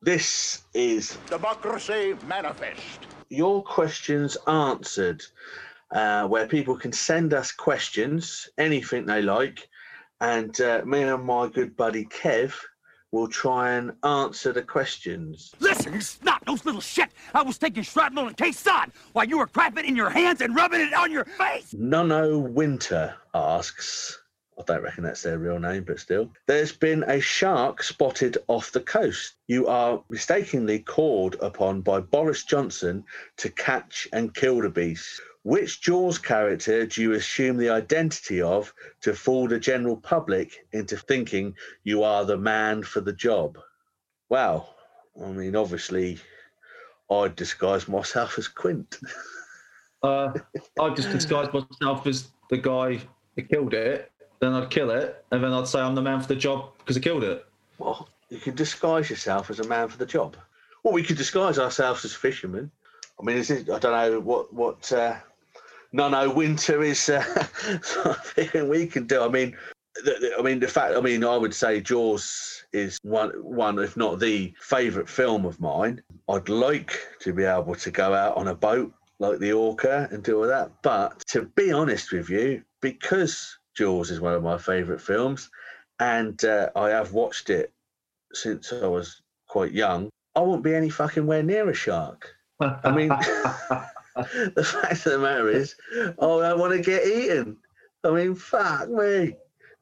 This is Democracy Manifest. your questions answered, uh, where people can send us questions, anything they like, and uh, me and my good buddy Kev will try and answer the questions. Listen, you snot nose little shit! I was taking shrapnel and Khe Sanh while you were crapping in your hands and rubbing it on your face! Nono Winter asks, I don't reckon that's their real name, but still. There's been a shark spotted off the coast. You are mistakenly called upon by Boris Johnson to catch and kill the beast. Which Jaws character do you assume the identity of to fool the general public into thinking you are the man for the job? Well, I mean, obviously, I'd disguise myself as Quint. Uh, I'd just disguise myself as the guy that killed it, then I'd kill it, and then I'd say I'm the man for the job because I killed it. Well, you can disguise yourself as a man for the job. Well, we could disguise ourselves as fishermen. I mean, is it, I don't know what what uh, no no winter is uh, something we can do. I mean, the, the- I mean the fact. I mean, I would say Jaws is one one if not the favourite film of mine. I'd like to be able to go out on a boat like the Orca and do all that. But to be honest with you, because Jaws is one of my favourite films, and uh, I have watched it since I was quite young, I won't be any fucking where near a shark. I mean, the fact of the matter is, oh, I want to get eaten. I mean, fuck me.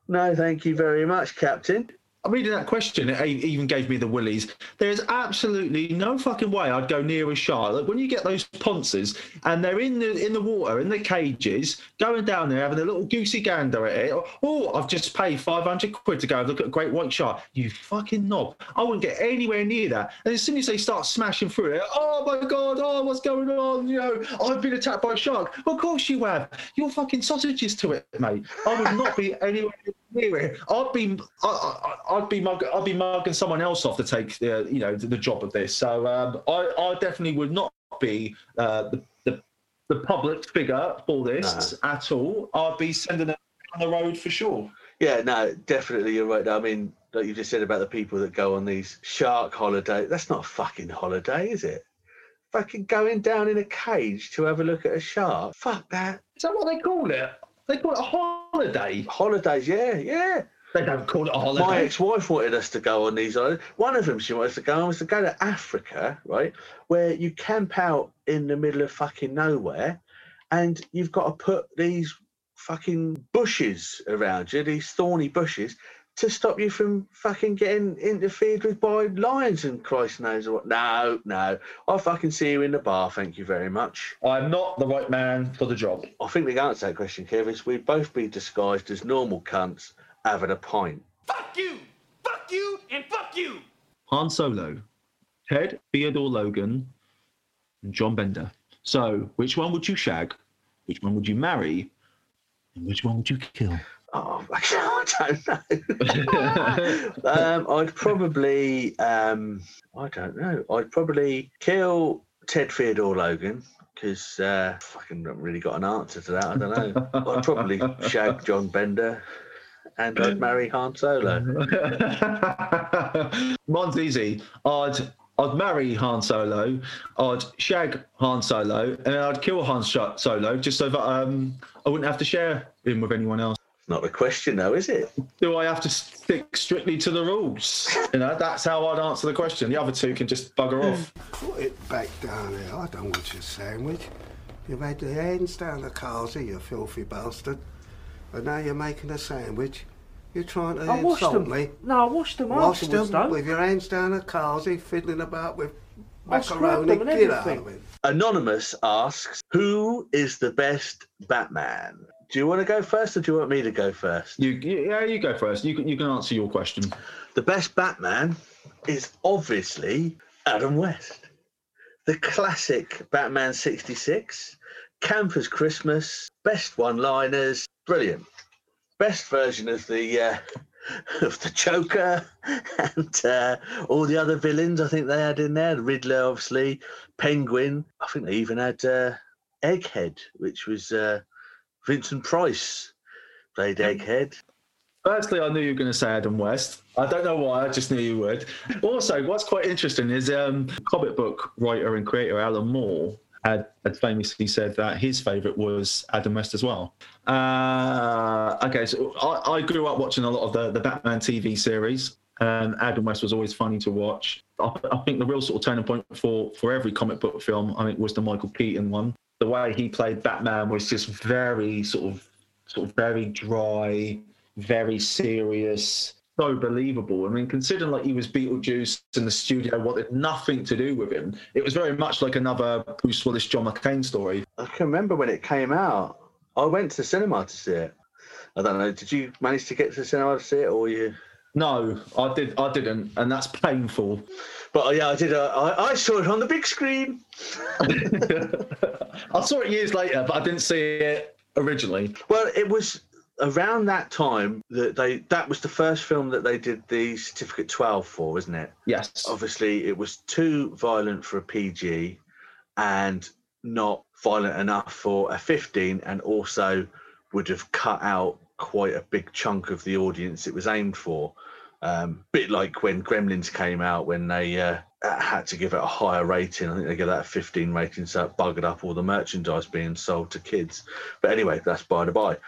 No, thank you very much, Captain. I'm reading that question. It even gave me the willies. There's absolutely no fucking way I'd go near a shark. Like when you get those ponces and they're in the in the water in the cages, going down there having a little goosey gander at it. Oh, I've just paid 500 quid to go look at a great white shark. You fucking knob. I wouldn't get anywhere near that. And as soon as they start smashing through it, oh my god, oh what's going on? You know, I've been attacked by a shark. Of course you have. You're fucking sausages to it, mate. I would not be anywhere I'd be, I, I'd be, mug, I'd be mugging someone else off to take, the, you know, the, the job of this. So um, I, I definitely would not be uh, the, the, the public figure for this at all. I'd be sending them on the road for sure. Yeah, no, definitely you're right. I mean, like you just said about the people that go on these shark holidays. That's not a fucking holiday, is it? Fucking going down in a cage to have a look at a shark. Fuck that. Is that what they call it? They call it a holiday. Holidays, yeah, yeah. They don't call it a holiday. My ex-wife wanted us to go on these holidays. One of them she wanted us to go on was to go to Africa, right, where you camp out in the middle of fucking nowhere, and you've got to put these fucking bushes around you, these thorny bushes, to stop you from fucking getting interfered with by lions and Christ knows what. No, no, I'll fucking see you in the bar. Thank you very much. I'm not the right man for the job. I think the answer to that question, Kev, is we'd both be disguised as normal cunts having a pint. Fuck you! Fuck you! And fuck you! Han Solo, Ted Theodore Logan, and John Bender. So, which one would you shag? Which one would you marry? And which one would you kill? Oh, I don't know. um, I'd probably, um, I don't know. I'd probably kill Ted Theodore Logan because uh, fucking not really got an answer to that. I don't know. I'd probably shag John Bender, and I'd marry Han Solo. Mine's easy. I'd I'd marry Han Solo. I'd shag Han Solo, and I'd kill Han Solo just so that um, I wouldn't have to share him with anyone else. It's not the question, though, is it? Do I have to stick strictly to the rules? You know, that's how I'd answer the question. The other two can just bugger off. Put it back down there. I don't want your sandwich. You've had your hands down the carsy, you filthy bastard. And now you're making a sandwich. You're trying to I washed insult them. me. No, I washed them Washed afterwards, them though. with your hands down the carsy, fiddling about with I scrubbed macaroni. them and Get out everything. of it. Anonymous asks, "Who is the best Batman?" Do you want to go first, or do you want me to go first? You, yeah, you go first. You can, you can answer your question. The best Batman is obviously Adam West. The classic Batman 66, camp as Christmas, best one liners, brilliant. Best version of the uh, of the Joker and uh, all the other villains I think they had in there. The Riddler, obviously, Penguin. I think they even had uh, Egghead, which was uh, Vincent Price played Egghead. Firstly, I knew you were going to say Adam West. I don't know why. I just knew you would. Also, what's quite interesting is um, comic book writer and creator Alan Moore had, had famously said that his favourite was Adam West as well. Uh, okay, so I, I grew up watching a lot of the, the Batman TV series. Um, Adam West was always funny to watch. I, I think the real sort of turning point for for every comic book film, I think, was the Michael Keaton one. The way he played Batman was just very sort of sort of very dry, very serious, so believable. I mean, considering like he was Beetlejuice and the studio wanted nothing to do with him, it was very much like another Bruce Willis, John McClane story. I can remember when it came out. I went to the cinema to see it. I don't know. Did you manage to get to the cinema to see it, or you? No, I did. I didn't, and that's painful. But uh, yeah, I did. Uh, I, I saw it on the big screen. I saw it years later, but I didn't see it originally. Well, it was around that time that they that was the first film that they did the certificate 12 for wasn't it Yes. obviously it was too violent for a pg and not violent enough for a 15 and also would have cut out quite a big chunk of the audience it was aimed for um bit like when gremlins came out when they uh, had to give it a higher rating. I think they gave that a 15 rating so it buggered up all the merchandise being sold to kids. But anyway that's by the by.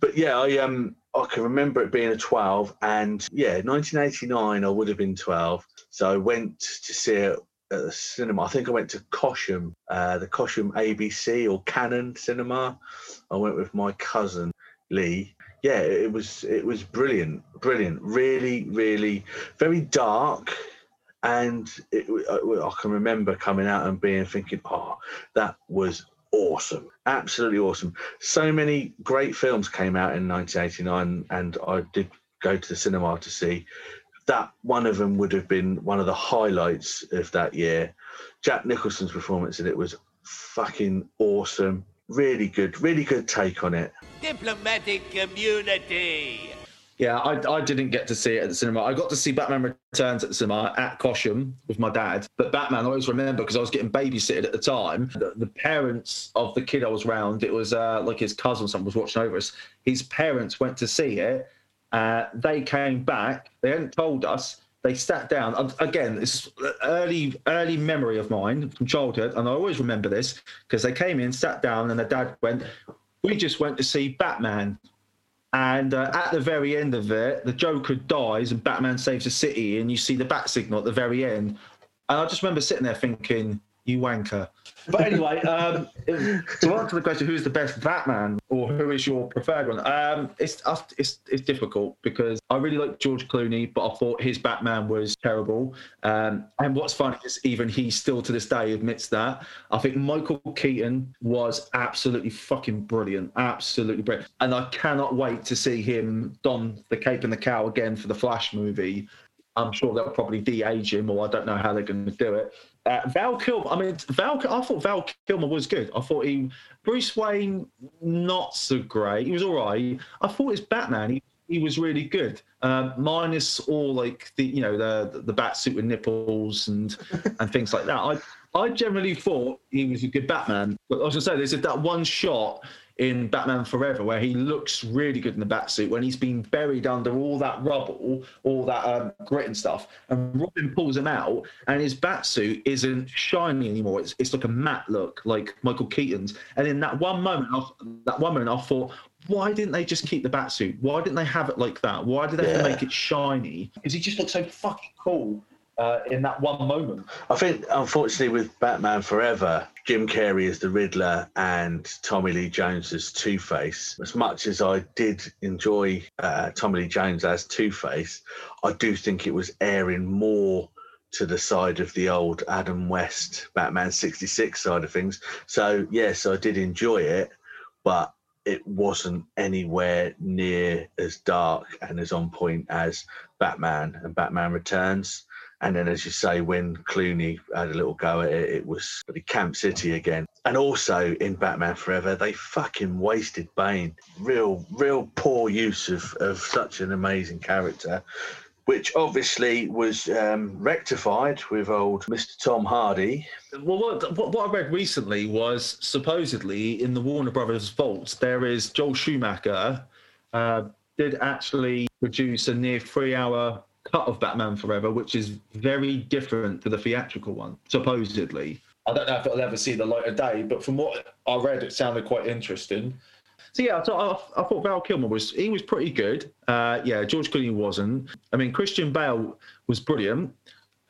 But yeah i um i can remember it being a 12 and yeah 1989 i would have been 12 so i went to see it at the cinema. I think i went to cosham uh, the cosham abc or Cannon cinema. I went with my cousin lee yeah it was it was brilliant brilliant. Really really very dark and it, I, uh, I can remember coming out and being thinking oh that was awesome absolutely awesome. So many great films came out in 1989 and i did go to the cinema to see. That one of them would have been one of the highlights of that year. Jack nicholson's performance in it was fucking awesome really good really good take on it Diplomatic community. Yeah, I, I didn't get to see it at the cinema. I got to see Batman Returns at the cinema at Cosham with my dad. But Batman, I always remember because I was getting babysitted at the time. The, the parents of the kid I was round, it was uh, like his cousin or something was watching over us. His parents went to see it. Uh, they came back. They hadn't told us. They sat down. Again, it's early, early memory of mine from childhood, and I always remember this because they came in, sat down, and the dad went, "We just went to see Batman." And uh, at the very end of it, the Joker dies and Batman saves the city, and you see the bat signal at the very end. And I just remember sitting there thinking, "You wanker." But anyway, um, to answer the question, who's the best Batman, or who is your preferred one? Um, it's it's it's difficult because I really like George Clooney, but I thought his Batman was terrible. Um, and what's funny is even he still to this day admits that. I think Michael Keaton was absolutely fucking brilliant, absolutely brilliant, and I cannot wait to see him don the cape and the cowl again for the Flash movie. I'm sure they'll probably de-age him, or I don't know how they're going to do it. Uh, Val Kilmer, I mean, Val. I thought Val Kilmer was good. I thought he, Bruce Wayne, not so great. He was all right. I thought his Batman, he, he was really good. Uh, minus all like the, you know, the the bat suit with nipples and and things like that. I I generally thought he was a good Batman. But I was gonna say, there's that one shot in Batman Forever where he looks really good in the Batsuit when he's been buried under all that rubble, all that um, grit and stuff. And Robin pulls him out, and his Batsuit isn't shiny anymore. It's, it's like a matte look, like Michael Keaton's. And in that one moment, I, that one moment, I thought, why didn't they just keep the Batsuit? Why didn't they have it like that? Why did they Yeah. make it shiny? Because he just looks so fucking cool uh, in that one moment. I think, unfortunately, with Batman Forever, Jim Carrey as the Riddler and Tommy Lee Jones as Two Face. As much as I did enjoy uh, Tommy Lee Jones as Two Face, I do think it was erring more to the side of the old Adam West Batman 66 side of things. So, yes, I did enjoy it, but it wasn't anywhere near as dark and as on point as Batman and Batman Returns. And then, as you say, when Clooney had a little go at it, it was the Camp City again. And also in Batman Forever, they fucking wasted Bane. Real, real poor use of, of such an amazing character, which obviously was um, rectified with old Mr. Tom Hardy. Well, what, what, I read recently was supposedly in the Warner Brothers vaults there is Joel Schumacher, uh, did actually produce a near three-hour cut of Batman Forever, which is very different to the theatrical one, supposedly. I don't know if it'll ever see the light of day, but from what I read, it sounded quite interesting. So yeah, I thought, I, I thought Val Kilmer was he was pretty good. Uh, yeah, George Clooney wasn't. I mean, Christian Bale was brilliant.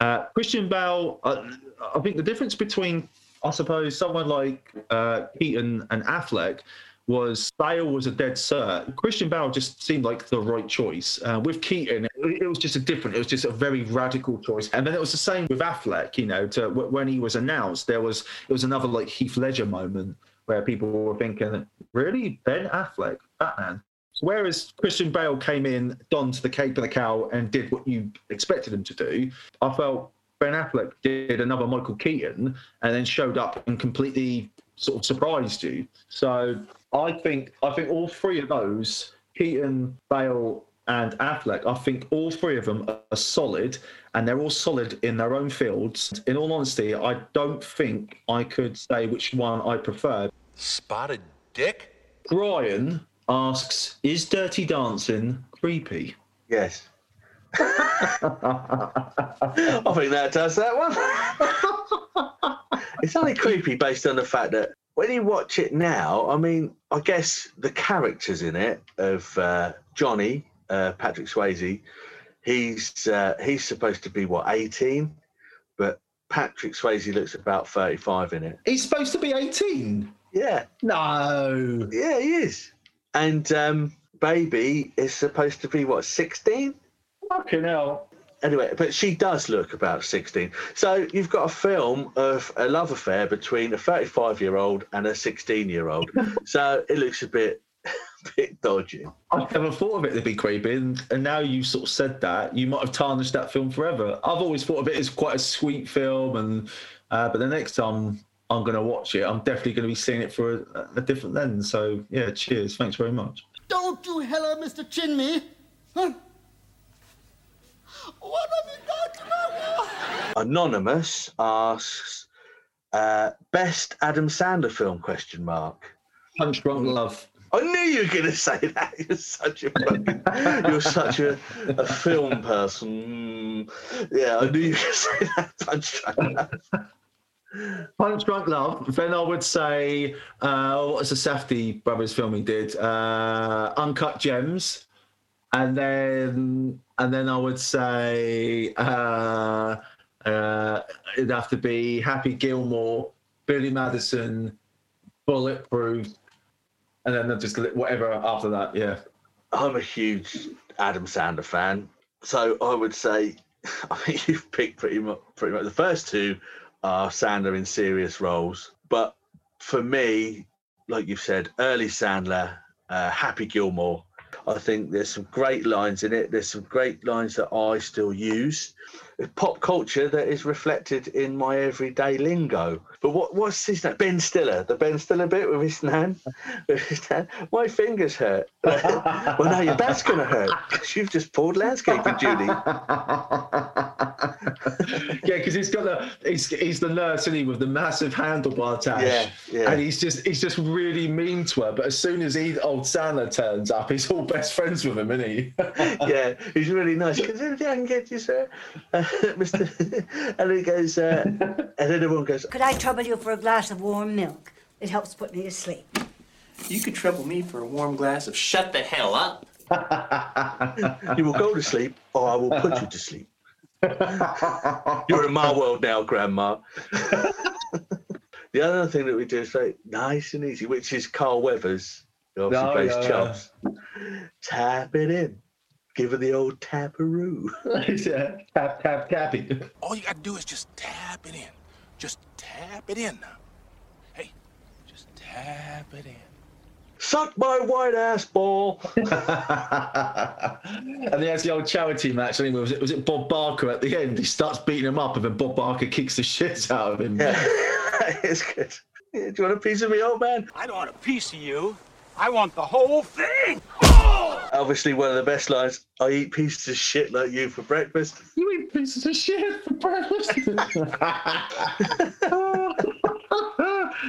Uh, Christian Bale, uh, I think the difference between, I suppose, someone like uh, Keaton and Affleck was Bale was a dead cert. Christian Bale just seemed like the right choice. Uh, with Keaton, it, was just a different. It was just a very radical choice. And then it was the same with Affleck. You know, to when he was announced, there was it was another like Heath Ledger moment where people were thinking, really, Ben Affleck, Batman. Whereas Christian Bale came in, donned the cape and the cowl, and did what you expected him to do, I felt Ben Affleck did another Michael Keaton and then showed up and completely sort of surprised you. So I think I think all three of those, Keaton, Bale, and Affleck, I think all three of them are solid, and they're all solid in their own fields. In all honesty, I don't think I could say which one I prefer. Spotted dick? Brian asks, "Is Dirty Dancing creepy?" Yes. I think that does that one. it's only creepy based on the fact that when you watch it now, I mean, I guess the characters in it of uh, Johnny, uh, Patrick Swayze, he's uh, he's supposed to be what eighteen, but Patrick Swayze looks about thirty-five in it. He's supposed to be 18. Yeah, No. yeah, he is. And um, Baby is supposed to be what sixteen. Fucking hell. Anyway, but she does look about 16. So you've got a film of a love affair between a 35 year old and a 16 year old. so it looks a bit, a bit dodgy. I never thought of it to be creepy, and, and now you sort of said that, you might have tarnished that film forever. I've always thought of it as quite a sweet film, and uh, but the next time I'm going to watch it, I'm definitely going to be seeing it for a, a different lens. So yeah, cheers, thanks very much. Don't you hello, Mr. Chinme. Huh? What have you got to know? Anonymous asks, uh, best Adam Sandler film? Question mark. Punch Drunk Love. I knew you were going to say that. You're such a fucking, you're such a, a film person. Mm, Yeah, I knew you were going to say that. Punch Drunk Love. Punch Drunk Love. Then I would say, uh, what was the Safdie brothers film he did? Uh, Uncut Gems. And then, and then I would say uh, uh, it'd have to be Happy Gilmore, Billy Madison, Bulletproof, and then just whatever after that. Yeah. I'm a huge Adam Sandler fan, so I would say I think you've picked pretty much pretty much the first two are Sandler in serious roles, but for me, like you've said, early Sandler, uh, Happy Gilmore. I think there's some great lines in it. There's some great lines that I still use. Pop culture that is reflected in my everyday lingo. But what what's his name? Ben Stiller. The Ben Stiller bit with his nan. My fingers hurt. well, now your back's gonna hurt because you've just pulled landscaping duty. yeah, because he's got the he's, he's the nurse, isn't he, with the massive handlebar tash. Yeah, yeah. And he's just he's just really mean to her. But as soon as he old Santa turns up, he's all best friends with him, isn't he? yeah, he's really nice. Because anything I can get you, sir, uh, Mister. and he goes, uh, and then everyone goes, Could I trouble you for a glass of warm milk? It helps put me to sleep. You could trouble me for a warm glass of shut the hell up. "You will go to sleep, or I will put you to sleep." You're in my world now, Grandma. the other thing that we do is very nice and easy, which is Carl Weathers, who obviously Oh, plays yeah, Chubbs. Tap it in. Give it the old taparoo. yeah. Tap tap tappy. All you gotta do is just tap it in. Just tap it in now. Hey, just tap it in. Suck my white ass ball. and there's the old charity match. I mean, was it was it Bob Barker at the end? He starts beating him up, and then Bob Barker kicks the shit out of him. Yeah, it's good. Do you want a piece of me, old man? I don't want a piece of you. I want the whole thing. Obviously, one of the best lines. I eat pieces of shit like you for breakfast. You eat pieces of shit for breakfast.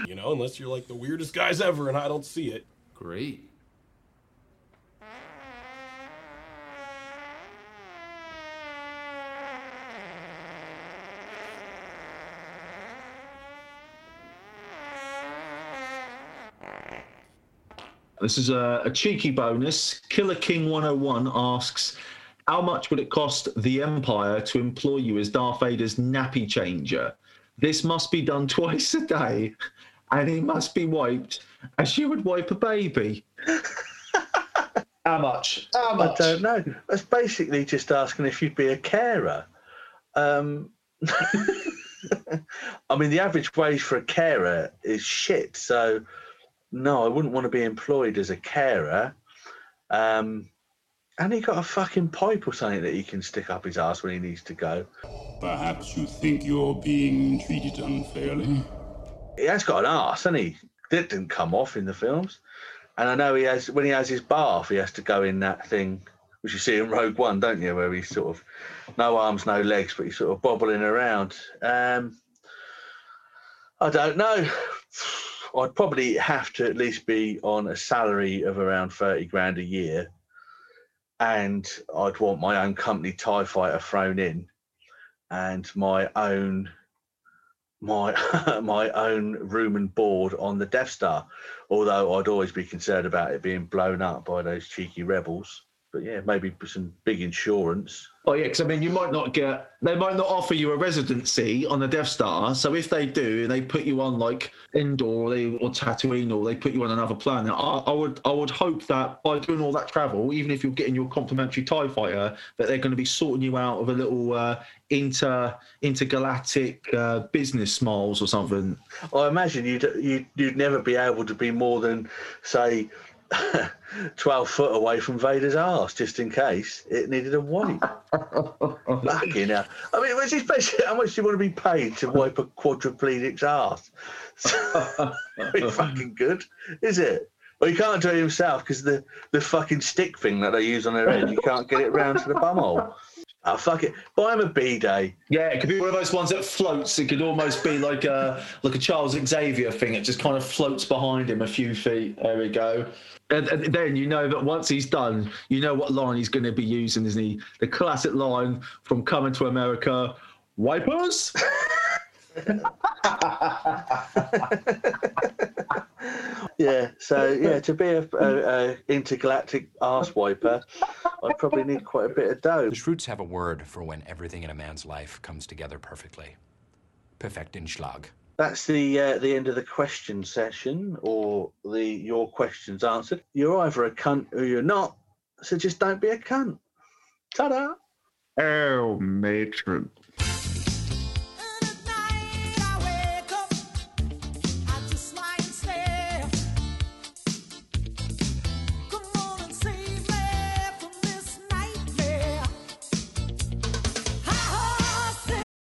You know, unless you're like the weirdest guys ever and I don't see it. Great. This is a, a, cheeky bonus. Killer King 101 asks, how much would it cost the Empire to employ you as Darth Vader's nappy changer? This must be done twice a day and he must be wiped as you would wipe a baby. how much? How I don't know. That's basically just asking if you'd be a carer. Um, I mean, the average wage for a carer is shit. So, no, I wouldn't want to be employed as a carer. Um, and he got a fucking pipe or something that he can stick up his ass when he needs to go. Perhaps you think you're being treated unfairly. He has got an ass, and he that didn't come off in the films. And I know he has when he has his bath, he has to go in that thing which you see in Rogue One, don't you, where he's sort of no arms, no legs, but he's sort of bobbling around. Um, I don't know. I'd probably have to at least be on a salary of around thirty grand a year, and I'd want my own company Tie Fighter thrown in, and my own my my own room and board on the Death Star. Although I'd always be concerned about it being blown up by those cheeky rebels. But yeah, maybe some big insurance. Oh yeah, because I mean, you might not get. They might not offer you a residency on the Death Star. So if they do, and they put you on like Endor or, they, or Tatooine, or they put you on another planet. I, I would, I would hope that by doing all that travel, even if you're getting your complimentary Tie Fighter, that they're going to be sorting you out of a little uh, inter intergalactic uh, business miles or something. I imagine you'd you'd you'd never be able to be more than say. 12 foot away from Vader's ass, just in case it needed a wipe. Fucking hell. I mean, basically, how much do you want to be paid to wipe a quadriplegic's ass? Very fucking good, is it? Well, you can't do it himself because the, the fucking stick thing that they use on their head, you can't get it round to the bumhole. Oh, fuck it. Buy him a bidet. Yeah, it could be one of those ones that floats. It could almost be like a like a Charles Xavier thing. It just kind of floats behind him a few feet. There we go. And, and then you know that once he's done, you know what line he's going to be using, isn't he? The classic line from Coming to America: "Wipers." yeah, so yeah, to be a, a, a intergalactic ass wiper, I probably need quite a bit of dough. The Schrutes have a word for when everything in a man's life comes together perfectly. Perfektenschlag. That's the uh, the end of the question session, or the your questions answered. You're either a cunt or you're not, so just don't be a cunt. Ta-da! Oh, matron.